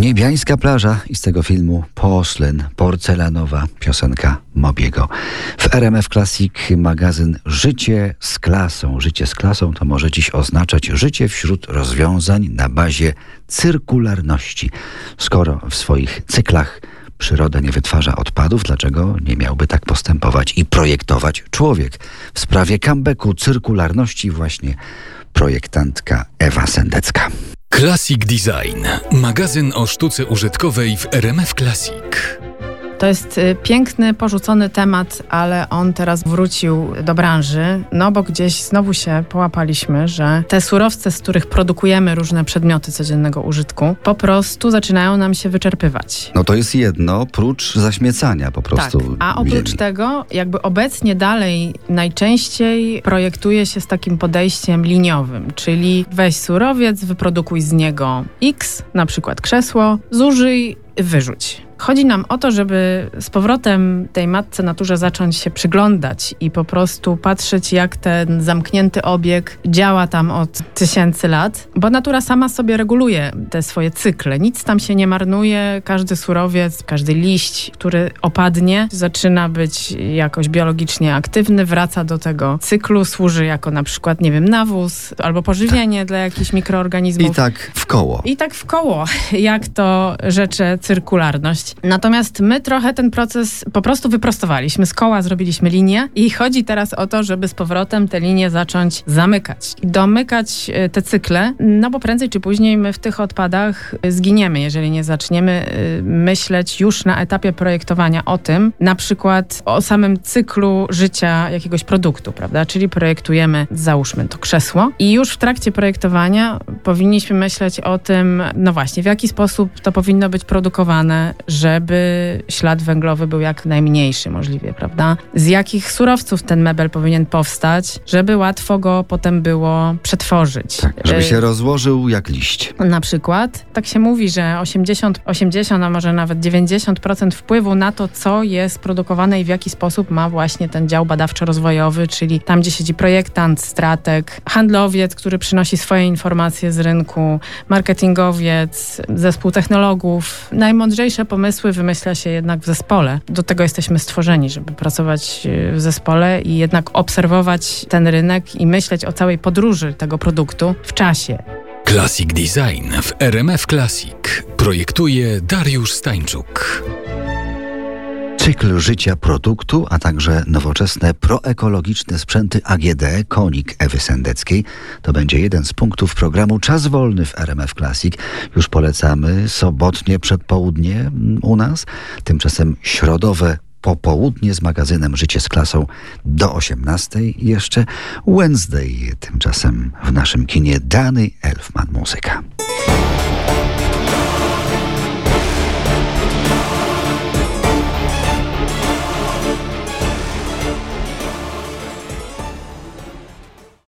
Niebiańska plaża i z tego filmu Porcelain, porcelanowa piosenka Mobiego. W RMF Classic magazyn Życie z klasą. Życie z klasą to może dziś oznaczać życie wśród rozwiązań na bazie cyrkularności. Skoro w swoich cyklach przyroda nie wytwarza odpadów, dlaczego nie miałby tak postępować i projektować człowiek? W sprawie comebacku cyrkularności właśnie projektantka Ewa Sendecka. Classic Design. Magazyn o sztuce użytkowej w RMF Classic. To jest y, piękny, porzucony temat, ale on teraz wrócił do branży, no bo gdzieś znowu się połapaliśmy, że te surowce, z których produkujemy różne przedmioty codziennego użytku, po prostu zaczynają nam się wyczerpywać. No to jest jedno, prócz zaśmiecania po prostu. Tak, a oprócz ziemi. tego, jakby obecnie dalej najczęściej projektuje się z takim podejściem liniowym, czyli weź surowiec, wyprodukuj z niego X, na przykład krzesło, zużyj, wyrzuć. Chodzi nam o to, żeby z powrotem tej matce naturze zacząć się przyglądać i po prostu patrzeć, jak ten zamknięty obieg działa tam od tysięcy lat, bo natura sama sobie reguluje te swoje cykle. Nic tam się nie marnuje, każdy surowiec, każdy liść, który opadnie, zaczyna być jakoś biologicznie aktywny, wraca do tego cyklu, służy jako na przykład, nie wiem, nawóz albo pożywienie dla jakichś mikroorganizmów. I tak w koło. I tak w koło, jak to rzecze cyrkularność. Natomiast my trochę ten proces po prostu wyprostowaliśmy. Z koła zrobiliśmy linię i chodzi teraz o to, żeby z powrotem te linie zacząć zamykać. Domykać e, te cykle, no bo prędzej czy później my w tych odpadach e, zginiemy, jeżeli nie zaczniemy e, myśleć już na etapie projektowania o tym, na przykład o samym cyklu życia jakiegoś produktu, prawda? Czyli projektujemy, załóżmy to krzesło i już w trakcie projektowania powinniśmy myśleć o tym, no właśnie, w jaki sposób to powinno być produkowane, żeby ślad węglowy był jak najmniejszy możliwie, prawda? Z jakich surowców ten mebel powinien powstać, żeby łatwo go potem było przetworzyć. Tak, żeby Y, się rozłożył jak liść. na przykład, tak się mówi, że 80, 80, a może nawet 90% wpływu na to, co jest produkowane i w jaki sposób ma właśnie ten dział badawczo-rozwojowy, czyli tam, gdzie siedzi projektant, strateg, handlowiec, który przynosi swoje informacje z rynku, marketingowiec, zespół technologów. Najmądrzejsze pomysły wymyśla się jednak w zespole. Do tego jesteśmy stworzeni, żeby pracować y, w zespole i jednak obserwować ten rynek i myśleć o całej podróży tego produktu w czasie. Classic Design w RMF Classic. Projektuje Dariusz Stańczuk. Cykl życia produktu, a także nowoczesne proekologiczne sprzęty AGD Konik Ewy Sendeckiej to będzie jeden z punktów programu Czas Wolny w RMF Classic. Już polecamy sobotnie przedpołudnie mm, u nas, tymczasem środowe popołudnie z magazynem Życie z klasą do 18 i jeszcze Wednesday tymczasem w naszym kinie Dany Elfman Muzyka.